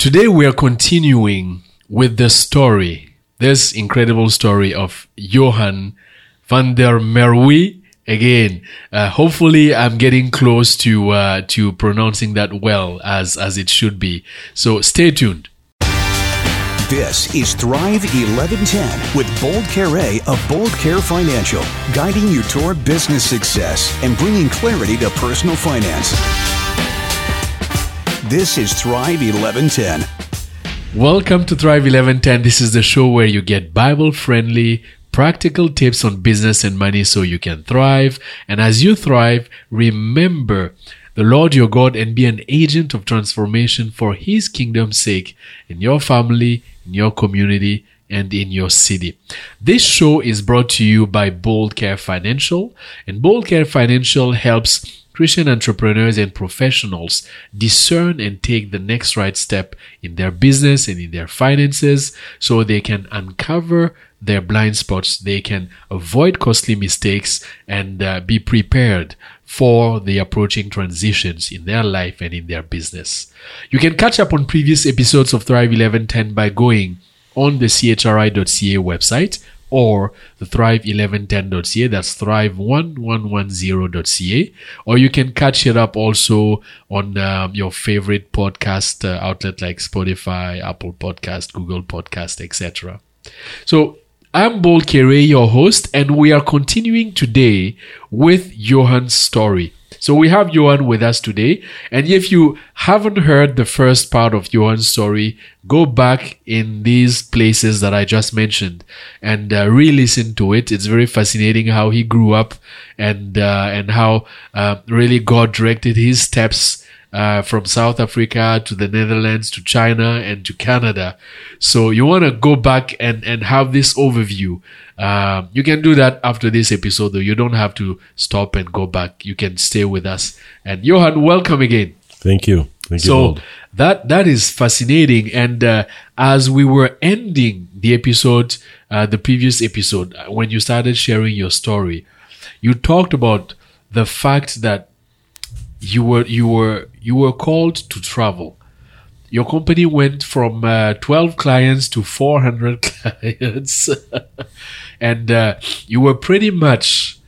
Today we are continuing with the story, this incredible story of Johan van der Merwe. Again, uh, hopefully I'm getting close to uh, to pronouncing that well as as it should be. So stay tuned. This is Thrive 1110 with Bold Care of Bold Care Financial, guiding you toward business success and bringing clarity to personal finance. This is Thrive 1110. Welcome to Thrive 1110. This is the show where you get Bible friendly, practical tips on business and money so you can thrive. And as you thrive, remember the Lord your God and be an agent of transformation for His kingdom's sake in your family, in your community, and in your city. This show is brought to you by Bold Care Financial, and Bold Care Financial helps Christian entrepreneurs and professionals discern and take the next right step in their business and in their finances so they can uncover their blind spots, they can avoid costly mistakes and uh, be prepared for the approaching transitions in their life and in their business. You can catch up on previous episodes of Thrive 1110 by going on the chri.ca website or the thrive1110.ca that's thrive1110.ca or you can catch it up also on um, your favorite podcast uh, outlet like spotify apple podcast google podcast etc so i'm Bold Kere, your host and we are continuing today with johan's story so we have Johan with us today. And if you haven't heard the first part of Johan's story, go back in these places that I just mentioned and uh, re-listen to it. It's very fascinating how he grew up and uh, and how uh, really God directed his steps uh, from South Africa to the Netherlands to China and to Canada. So you want to go back and, and have this overview. Uh, you can do that after this episode, though. You don't have to stop and go back. You can stay with us. And Johan, welcome again. Thank you. Thank so you. So that that is fascinating. And uh, as we were ending the episode, uh, the previous episode, uh, when you started sharing your story, you talked about the fact that you were you were you were called to travel. Your company went from uh, 12 clients to 400 clients, and uh, you were pretty much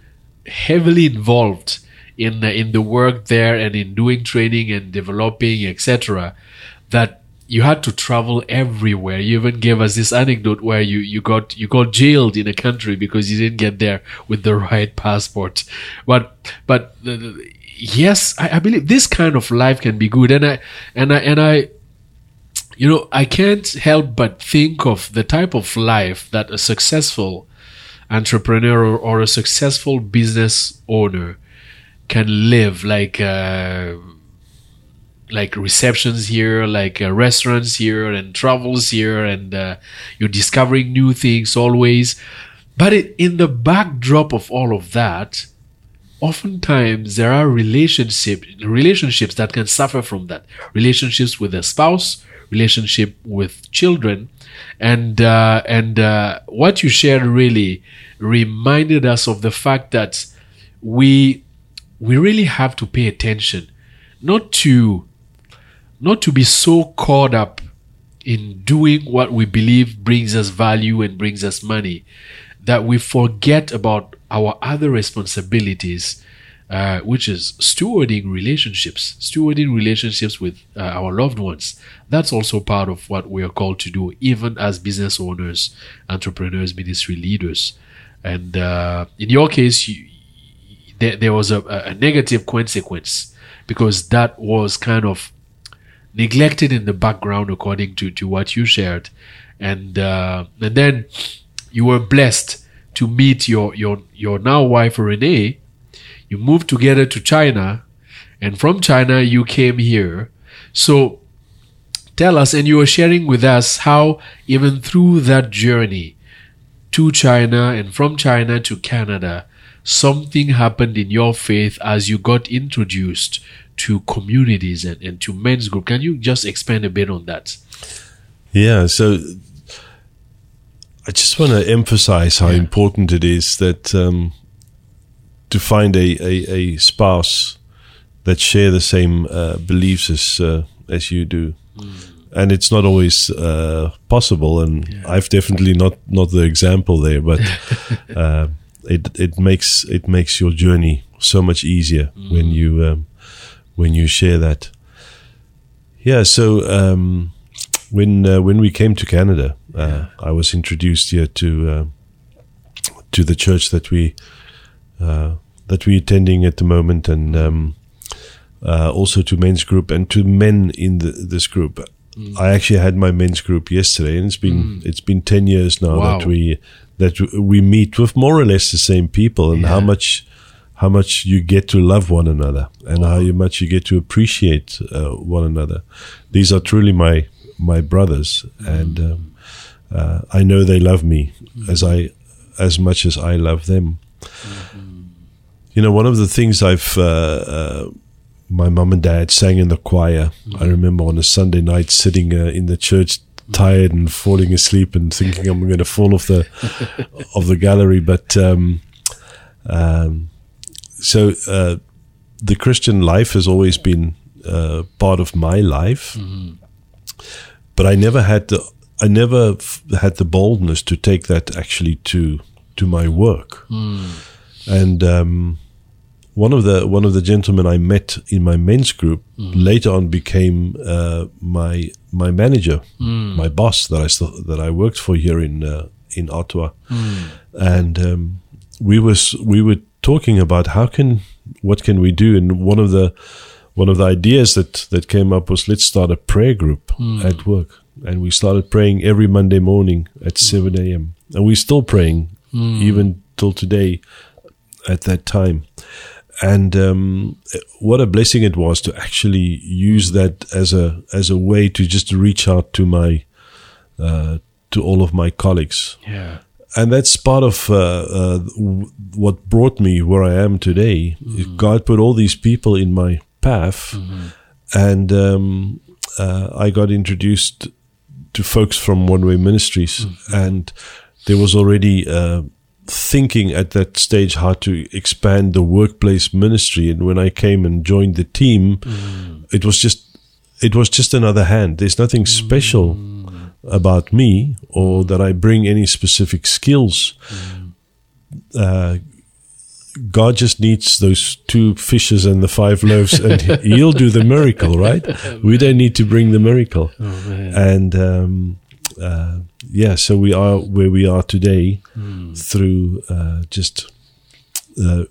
heavily involved in uh, in the work there and in doing training and developing, etc. That you had to travel everywhere. You even gave us this anecdote where you, you got you got jailed in a country because you didn't get there with the right passport. But but yes, I, I believe this kind of life can be good, and I and I and I you know, I can't help but think of the type of life that a successful entrepreneur or, or a successful business owner can live, like uh, like receptions here, like uh, restaurants here, and travels here, and uh, you're discovering new things always. But it, in the backdrop of all of that, oftentimes there are relationship relationships that can suffer from that. Relationships with a spouse relationship with children and uh, and uh, what you shared really reminded us of the fact that we we really have to pay attention not to not to be so caught up in doing what we believe brings us value and brings us money that we forget about our other responsibilities, uh, which is stewarding relationships, stewarding relationships with uh, our loved ones. That's also part of what we are called to do, even as business owners, entrepreneurs, ministry leaders. And uh, in your case, you, there, there was a, a negative consequence because that was kind of neglected in the background according to, to what you shared and uh, and then you were blessed to meet your your your now wife Renee. You moved together to China, and from China you came here. So tell us, and you were sharing with us how even through that journey to China and from China to Canada, something happened in your faith as you got introduced to communities and, and to men's group. Can you just expand a bit on that? Yeah, so I just want to emphasize how yeah. important it is that um, to find a, a, a, spouse that share the same uh, beliefs as uh, as you do. Mm. and it's not always uh, possible. And I've definitely not not the example there, but uh, it it makes it makes your journey so much easier when you um, when you share that. Yeah. So um, when uh, when we came to Canada, uh, I was introduced here to uh, to the church that we uh, that we're attending at the moment, and um, uh, also to men's group and to men in the, this group. I actually had my men's group yesterday, and it's been it's been ten years now Wow. that we that we meet with more or less the same people, and how much how much you get to love one another, and how much you get to appreciate uh, one another. These are truly my my brothers, and um, uh, I know they love me as I as much as I love them. You know, one of the things I've uh, uh, my mum and dad sang in the choir. I remember on a Sunday night sitting uh, in the church, tired and falling asleep, and thinking I'm going to fall off the of the gallery. But um, um, so uh, the Christian life has always been uh, part of my life, but I never had the I never f- had the boldness to take that actually to to my work, and. Um, one of the one of the gentlemen I met in my men's group later on became uh, my my manager, my boss that I still, that I worked for here in uh, in Ottawa, and um, we was we were talking about how can what can we do, and one of the one of the ideas that that came up was let's start a prayer group at work, and we started praying every Monday morning at seven a.m. and we're still praying even till today at that time and um, what a blessing it was to actually use that as a as a way to just reach out to my uh, to all of my colleagues Yeah. and that's part of uh, uh, w- what brought me where I am today. God put all these people in my path, and um, uh, I got introduced to folks from One Way Ministries, and there was already uh, thinking at that stage how to expand the workplace ministry. And when I came and joined the team, it was just it was just another hand. There's nothing special about me or that I bring any specific skills. Uh, God just needs those two fishes and the five loaves, and He'll do the miracle, right? We don't need to bring the miracle. and um, uh, yeah, so we are where we are today through uh, just uh,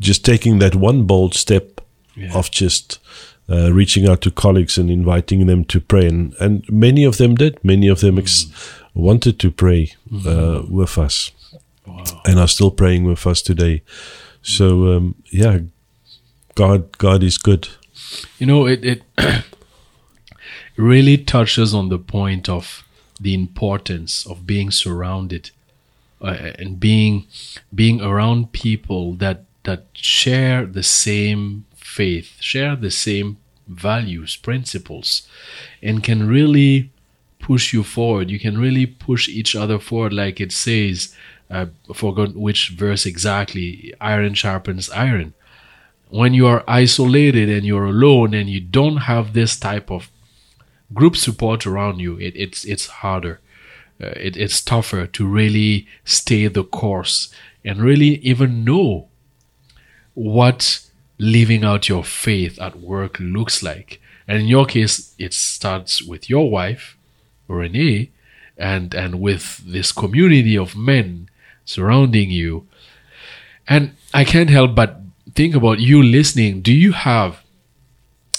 just taking that one bold step Yeah. of just uh, reaching out to colleagues and inviting them to pray, and and many of them did. Many of them ex- wanted to pray uh, with us, and are still praying with us today. So um, yeah, God God is good. You know, it, it really touches on the point of the importance of being surrounded uh, and being being around people that that share the same faith, share the same values, principles, and can really push you forward. You can really push each other forward, like it says. I forgot which verse exactly. Iron sharpens iron when you are isolated and you're alone and you don't have this type of group support around you, it, it's it's harder. Uh, it, it's tougher to really stay the course and really even know what living out your faith at work looks like. And in your case, it starts with your wife, Renee, and and with this community of men surrounding you. And I can't help but think about you listening. Do you have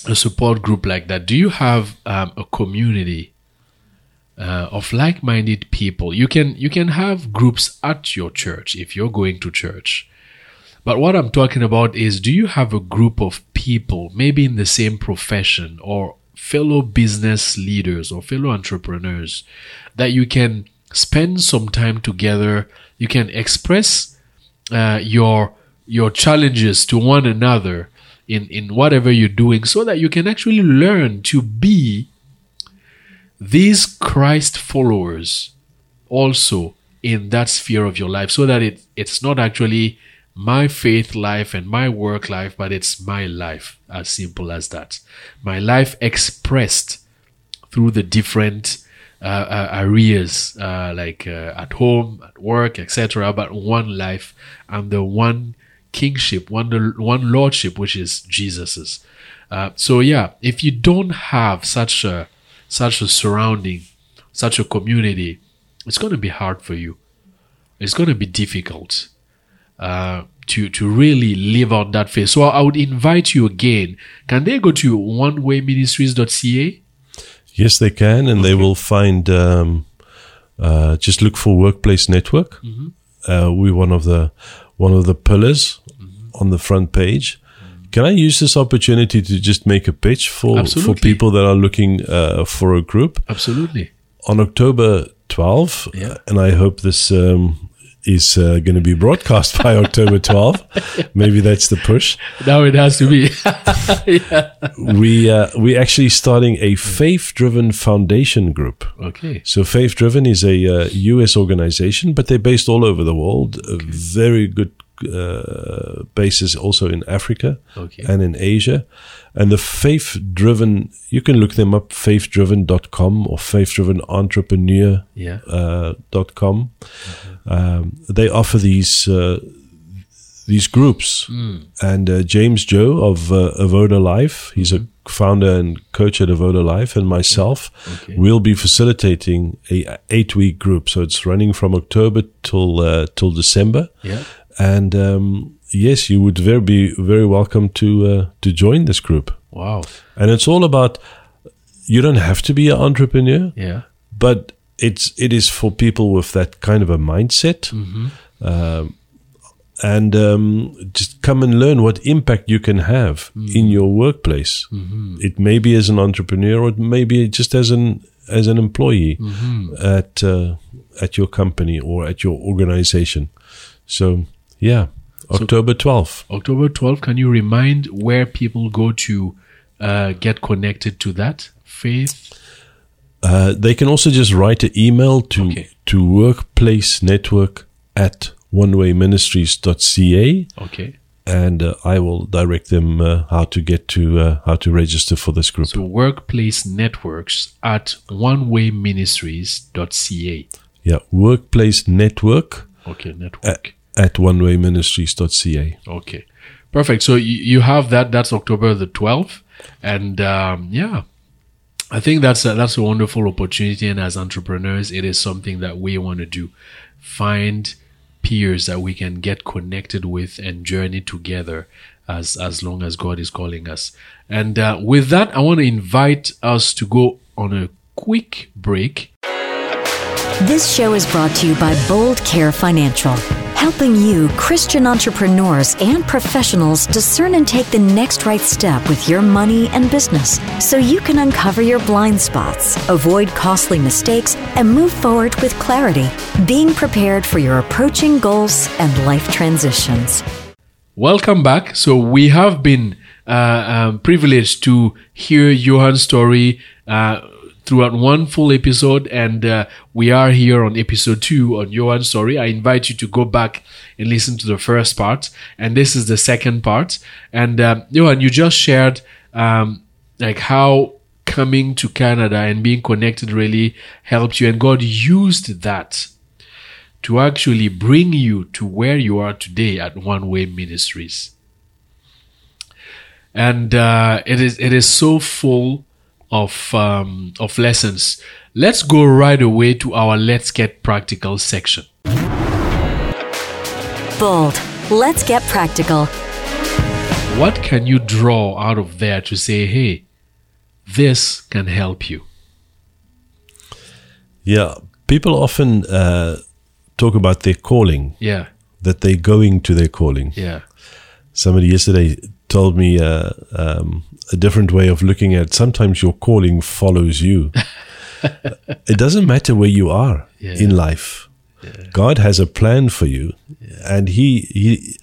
a support group like that? Do you have um, a community uh, of like-minded people? You can you can have groups at your church if you're going to church. But what I'm talking about is do you have a group of people, maybe in the same profession or fellow business leaders or fellow entrepreneurs, that you can spend some time together? You can express uh, your your challenges to one another in in whatever you're doing, so that you can actually learn to be these Christ followers also in that sphere of your life, so that it it's not actually my faith life and my work life, but it's my life, as simple as that. My life expressed through the different uh, uh, areas, uh, like uh, at home, at work, etc., but one life and the one kingship, one one lordship, which is Jesus's. Uh, so yeah, if you don't have such a such a surrounding, such a community, it's going to be hard for you. It's going to be difficult uh, to to really live out that faith. So I would invite you again. Can they go to onewayministries.ca? Yes, they can, and they will find. Um, uh, just look for Workplace Network. Uh, we're one of the one of the pillars on the front page. Can I use this opportunity to just make a pitch for for people that are looking uh, for a group Absolutely. on October 12? Yeah. and I hope this um, is uh, going to be broadcast by October 12th. Maybe that's the push. Now it has to be. yeah. We uh, we actually starting a faith driven foundation group. Okay. So Faith Driven is a uh, U.S. organization, but they're based all over the world. A very good uh, basis also in Africa Okay. and in Asia. And the Faith Driven, you can look them up, faithdriven.com or faithdrivenentrepreneur.com. Yeah. Uh, dot com. um, they offer these uh, these groups, and uh, James Joe of uh, Avoda Life, he's a founder and coach at Avoda Life, and myself, Okay. we'll be facilitating a eight week group. So it's running from October till uh, till December, Yeah. and um, yes, you would very be very welcome to uh, to join this group. Wow. And it's all about you don't have to be an entrepreneur Yeah. but it's it is for people with that kind of a mindset. Um, and um, just come and learn what impact you can have in your workplace. It may be as an entrepreneur or it may be just as an as an employee at uh, at your company or at your organization. So yeah october 12th October 12th, can you remind where people go to uh, get connected to that faith? Uh, they can also just write an email to Okay. to workplace network at onewayministries.ca Okay. and uh, I will direct them uh, how to get to uh, how to register for this group. So workplace networks at onewayministries.ca. yeah, workplace network Okay, network. At onewayministries.ca. Okay, perfect. So you, have that. That's October the twelfth, and um, yeah, I think that's a, that's a wonderful opportunity. And as entrepreneurs, it is something that we want to do: find peers that we can get connected with and journey together as as long as God is calling us. And uh, with that, I want to invite us to go on a quick break. This show is brought to you by Bold Care Financial, helping you, Christian entrepreneurs and professionals, discern and take the next right step with your money and business so you can uncover your blind spots, avoid costly mistakes, and move forward with clarity, being prepared for your approaching goals and life transitions. Welcome back. So we have been uh, um, privileged to hear Johan's story uh, throughout one full episode, and uh, we are here on episode two on Johan's story. I invite you to go back and listen to the first part, and this is the second part. And um, Johan, you just shared um, like how coming to Canada and being connected really helped you, and God used that to actually bring you to where you are today at One Way Ministries. And uh, it is it is so full of um, of lessons. Let's go right away to our Let's Get Practical section. Bold. Let's get practical. What can you draw out of there to say, hey, this can help you? Yeah, people often uh, talk about their calling, Yeah, that they're going to their calling. yeah, Somebody yesterday told me uh, um, a different way of looking at. Sometimes your calling follows you. it doesn't matter where you are Yeah. in life. God has a plan for you, and He He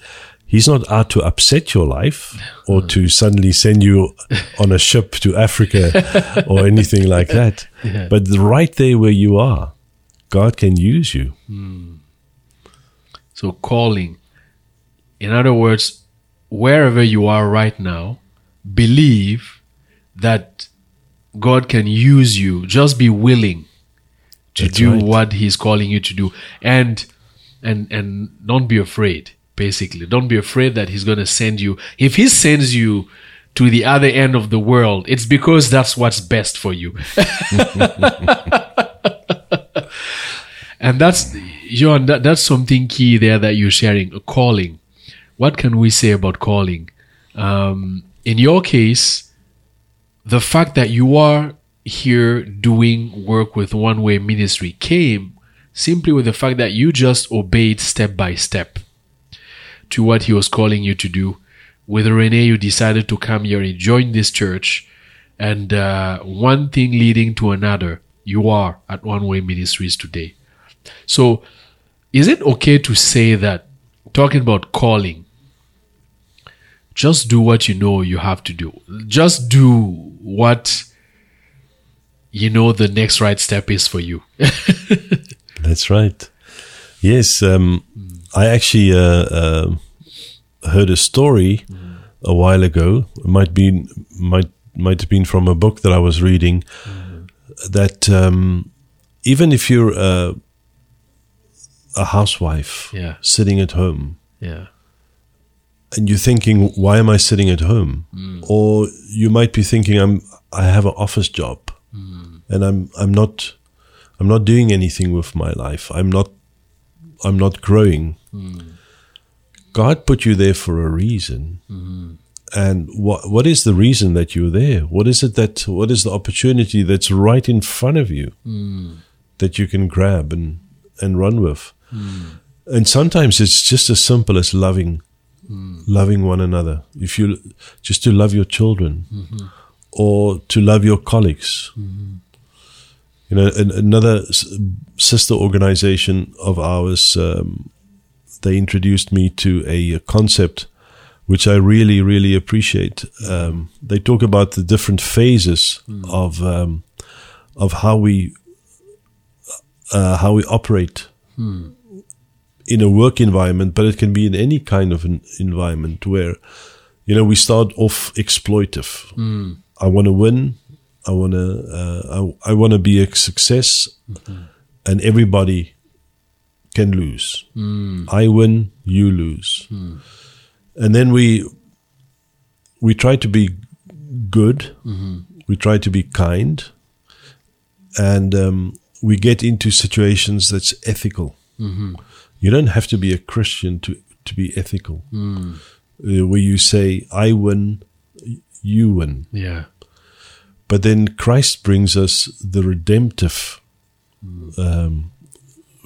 He's not out to upset your life or to suddenly send you on a ship to Africa or anything like that. Yeah. But right there where you are, God can use you. So, calling. In other words, wherever you are right now, believe that God can use you. Just be willing to That's do right. what He's calling you to do, and and and don't be afraid. Basically, don't be afraid that He's going to send you. If He sends you to the other end of the world, it's because that's what's best for you. and that's John. That, that's something key there that you're sharing. A calling. What can we say about calling? Um, in your case, the fact that you are here doing work with One Way Ministry came simply with the fact that you just obeyed step by step to what he was calling you to do. With Renee, you decided to come here and join this church, and uh, one thing leading to another, you are at One Way Ministries today. So, is it okay to say that, talking about calling, just do what you know you have to do? Just do what you know the next right step is for you. That's right. Yes, um, I actually uh, uh, heard a story a while ago. It might be might might have been from a book that I was reading. That um, even if you're a, a housewife Yeah. sitting at home yeah. And you're thinking, "Why am I sitting at home?" Mm. Or you might be thinking, "I'm I have an office job, mm. and I'm I'm not I'm not doing anything with my life. I'm not I'm not growing." Mm. God put you there for a reason. Mm-hmm. And what what is the reason that you're there? What is it that what is the opportunity that's right in front of you that you can grab and and run with? And sometimes it's just as simple as loving loving one another. If you just to love your children or to love your colleagues. You know, an, another sister organization of ours, um, they introduced me to a, concept which I really, really appreciate. Um, they talk about the different phases of um, of how we uh, how we operate in a work environment, but it can be in any kind of an environment where you know we start off exploitive. Hmm. I want to win. I want to. Uh, I, I want to be a success, mm-hmm. and everybody can lose. Hmm. I win, you lose, hmm. and then we we try to be good. Mm-hmm. We try to be kind, and um, we get into situations that's ethical. Mm-hmm. You don't have to be a Christian to to be ethical. Uh, where you say, "I win, you win." Yeah. But then Christ brings us the redemptive um,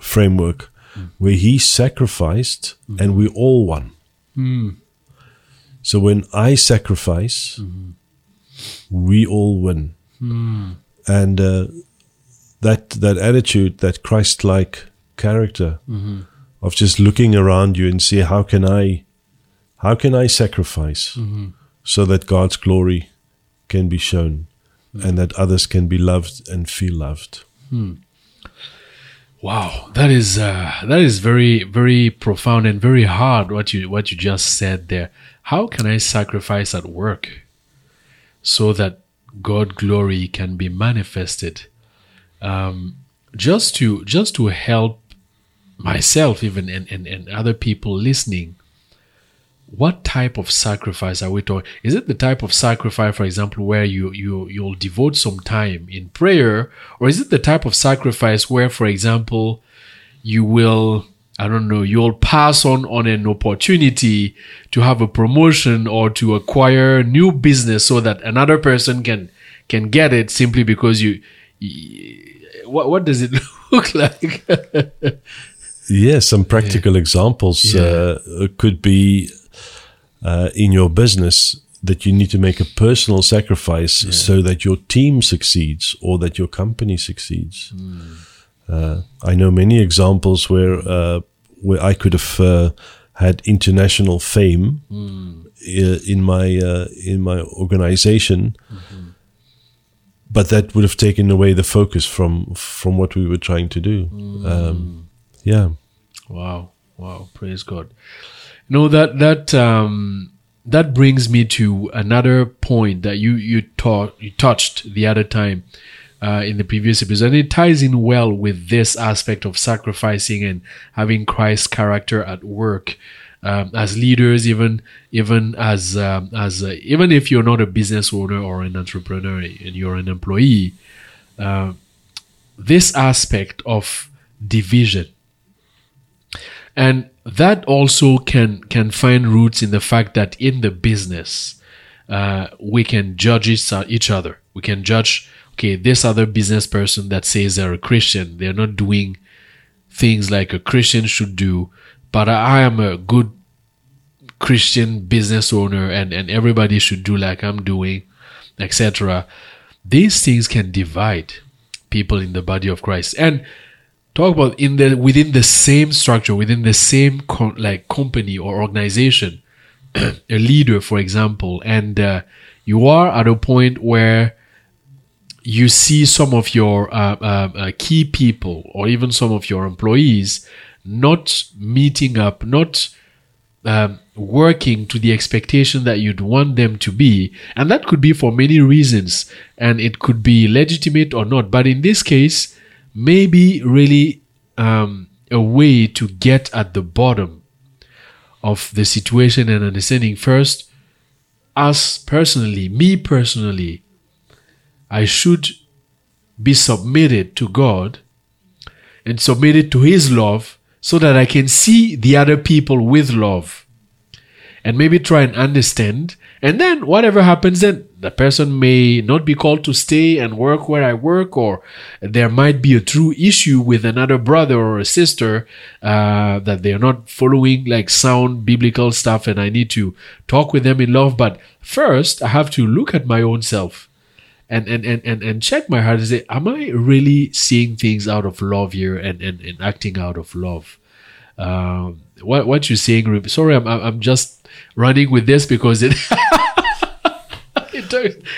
framework where he sacrificed and we all won. So when I sacrifice, we all win. And uh, that, that attitude, that Christ like character of just looking around you and see how can I, how can I sacrifice so that God's glory can be shown and that others can be loved and feel loved. Wow, that is uh, that is very very profound and very hard. What you what you just said there. How can I sacrifice at work so that God glory can be manifested? Um, just to just to help myself even and, and, and other people listening what type of sacrifice are we talking is it the type of sacrifice for example where you you you'll devote some time in prayer or is it the type of sacrifice where for example you will i don't know you'll pass on on an opportunity to have a promotion or to acquire new business so that another person can can get it simply because you, y what what does it look like Yes, some practical examples uh, could be uh, in your business that you need to make a personal sacrifice so that your team succeeds or that your company succeeds. Uh, I know many examples where uh, where I could have uh, had international fame uh, in my uh, in my organization, but that would have taken away the focus from from what we were trying to do. Um, yeah. Wow, wow, praise God. Know that that um that brings me to another point that you you taught you touched the other time uh, in the previous episode, and it ties in well with this aspect of sacrificing and having Christ's character at work um, as leaders, even even as um, as uh, even if you're not a business owner or an entrepreneur and you're an employee, uh, this aspect of division and that also can can find roots in the fact that in the business uh, we can judge each other. We can judge okay this other business person that says they're a christian they're not doing things like a christian should do but i am a good christian business owner and and everybody should do like i'm doing etc these things can divide people in the body of christ. And talk about in the within the same structure, within the same co- like company or organization, a leader, for example, and uh, you are at a point where you see some of your uh, uh, uh, key people or even some of your employees not meeting up, not um, working to the expectation that you'd want them to be. And that could be for many reasons, and it could be legitimate or not. But in this case, maybe really um, a way to get at the bottom of the situation and understanding first. Us personally me personally i should be submitted to god and submitted to his love so that i can see the other people with love and maybe try and understand and then whatever happens then the person may not be called to stay and work where I work, or there might be a true issue with another brother or a sister uh, that they're not following like sound biblical stuff, and I need to talk with them in love. But first, I have to look at my own self and and and and, and check my heart and say, am I really seeing things out of love here and and, and acting out of love? Um, what what you're saying? Sorry, I'm I'm just running with this because it.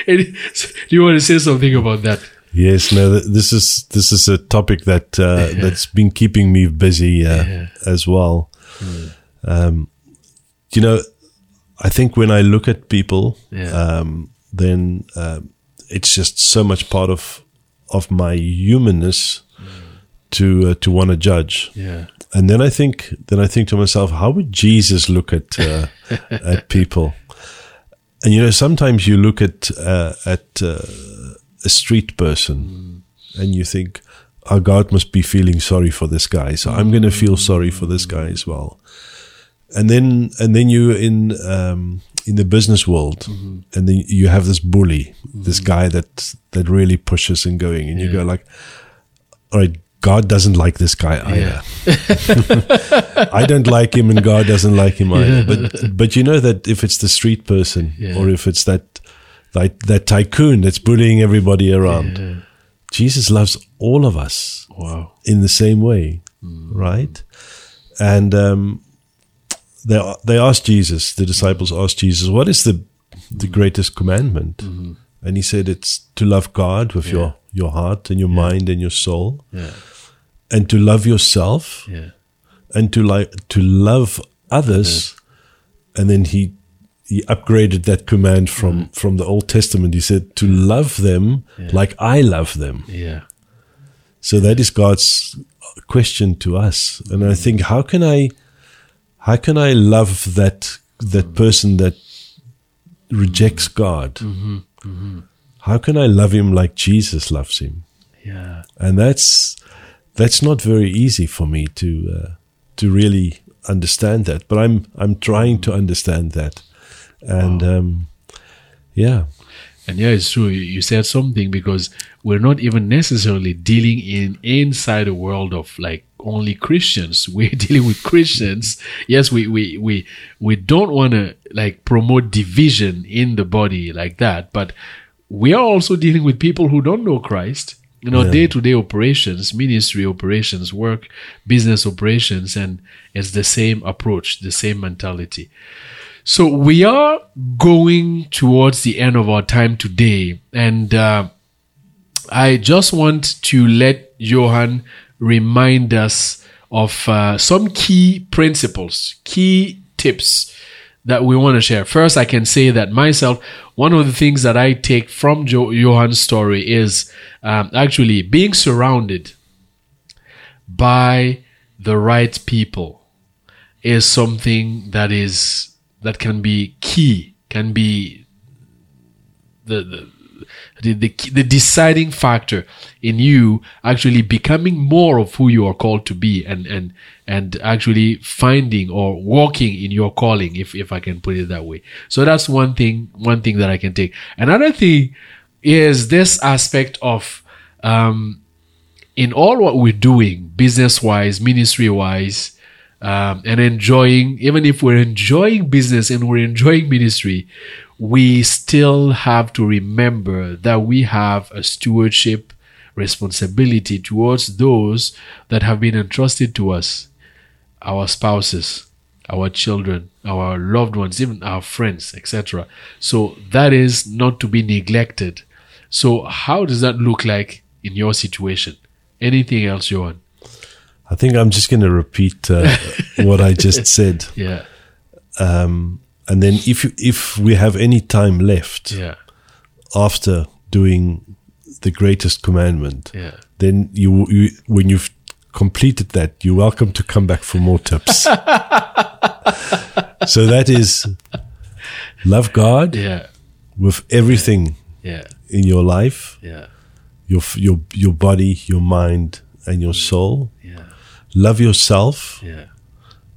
do you want to say something about that? Yes, no. This is this is a topic that uh, that's been keeping me busy uh, yeah. as well. Mm. Um, you know, I think when I look at people, yeah. um, then uh, it's just so much part of of my humanness mm. to uh, to want to judge. Yeah. And then I think, then I think to myself, how would Jesus look at uh, at people? And you know, sometimes you look at uh, at uh, a street person mm. and you think, "Oh, God must be feeling sorry for this guy, so I'm going to feel sorry for this guy as well." And then and then you in um, in the business world, mm-hmm. and then you have this bully, mm-hmm. this guy that that really pushes and going, and yeah. you go like, "All right, God doesn't like this guy either. Yeah. I don't like him, and God doesn't like him either. But but you know that if it's the street person, yeah. or if it's that that that tycoon that's bullying everybody around, yeah. Jesus loves all of us. Wow. In the same way, mm. right? And um, they they asked Jesus, the disciples asked Jesus, "What is the the greatest commandment?" Mm-hmm. And he said, "It's to love God with your your heart and your mind and your soul." And to love yourself yeah. and to like to love others and then he he upgraded that command from mm. from the old testament he said to love them yeah. like i love them yeah so that is god's question to us and i think how can i how can i love that that mm. person that rejects god mm-hmm. Mm-hmm. how can i love him like jesus loves him yeah and that's that's not very easy for me to uh, to really understand that. But I'm I'm trying to understand that, and wow. um, yeah. And yeah, it's true. You said something because we're not even necessarily dealing in inside a world of like only Christians. We're dealing with Christians. Yes, we we we we don't want to like promote division in the body like that, but we are also dealing with people who don't know Christ you know day to day operations ministry operations work business operations and it's the same approach the same mentality. So we are going towards the end of our time today and uh, i just want to let johan remind us of uh, some key principles key tips that we want to share. First, I can say that myself, one of the things that I take from jo- Johan's story is um, actually being surrounded by the right people is something that is that can be key, can be the the the, the, the deciding factor in you actually becoming more of who you are called to be and and and actually finding or walking in your calling if if I can put it that way. So that's one thing one thing that I can take. Another thing is this aspect of um in all what we're doing business wise ministry wise um, and enjoying even if we're enjoying business and we're enjoying ministry we still have to remember that we have a stewardship responsibility towards those that have been entrusted to us our spouses our children our loved ones even our friends etc so that is not to be neglected. So how does that look like in your situation? Anything else johan? I think I'm just going to repeat uh, what I just said. yeah. Um, and then if you, if we have any time left yeah. after doing the greatest commandment, yeah. then you, you when you've completed that, you're welcome to come back for more tips. so that is love God yeah. with everything yeah. In your life, yeah. your your your body, your mind, and your soul. yeah. Love yourself.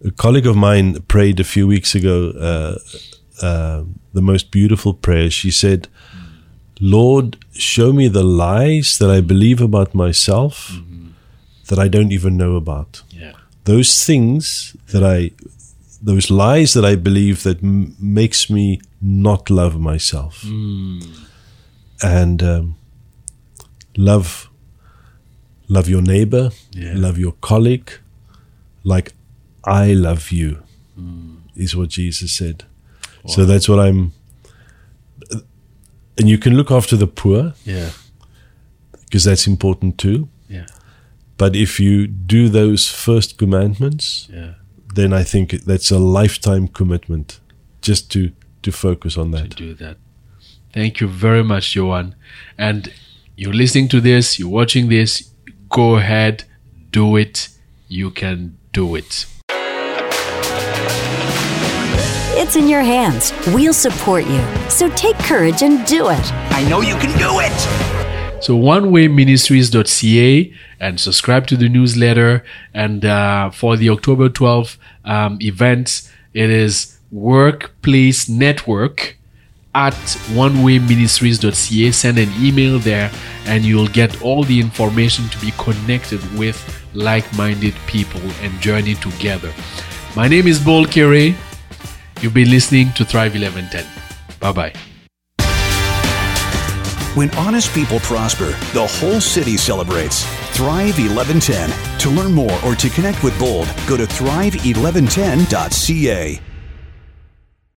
A colleague of mine prayed a few weeks ago uh, uh, the most beautiful prayer. She said, Lord, show me the lies that I believe about myself that I don't even know about. yeah Those things that I, those lies that I believe that m- makes me not love myself. And um, love, love your neighbor, Yeah. love your colleague, like I love you, is what Jesus said. So that's what I'm. And you can look after the poor yeah because that's important too. yeah But if you do those first commandments, yeah then I think that's a lifetime commitment just to to focus on that. to do that. Thank you very much, Johan. And you're listening to this, you're watching this, go ahead, do it. You can do it. It's in your hands. We'll support you. So take courage and do it. I know you can do it. So onewayministries.ca and subscribe to the newsletter. And uh, for the October 12th um, events, it is Workplace Network at onewayministries.ca. Send an email there and you'll get all the information to be connected with like-minded people and journey together. My name is Bol Kere. You've been listening to Thrive 1110. Bye-bye. When honest people prosper, the whole city celebrates. Thrive 1110. To learn more or to connect with Bold, go to thrive1110.ca.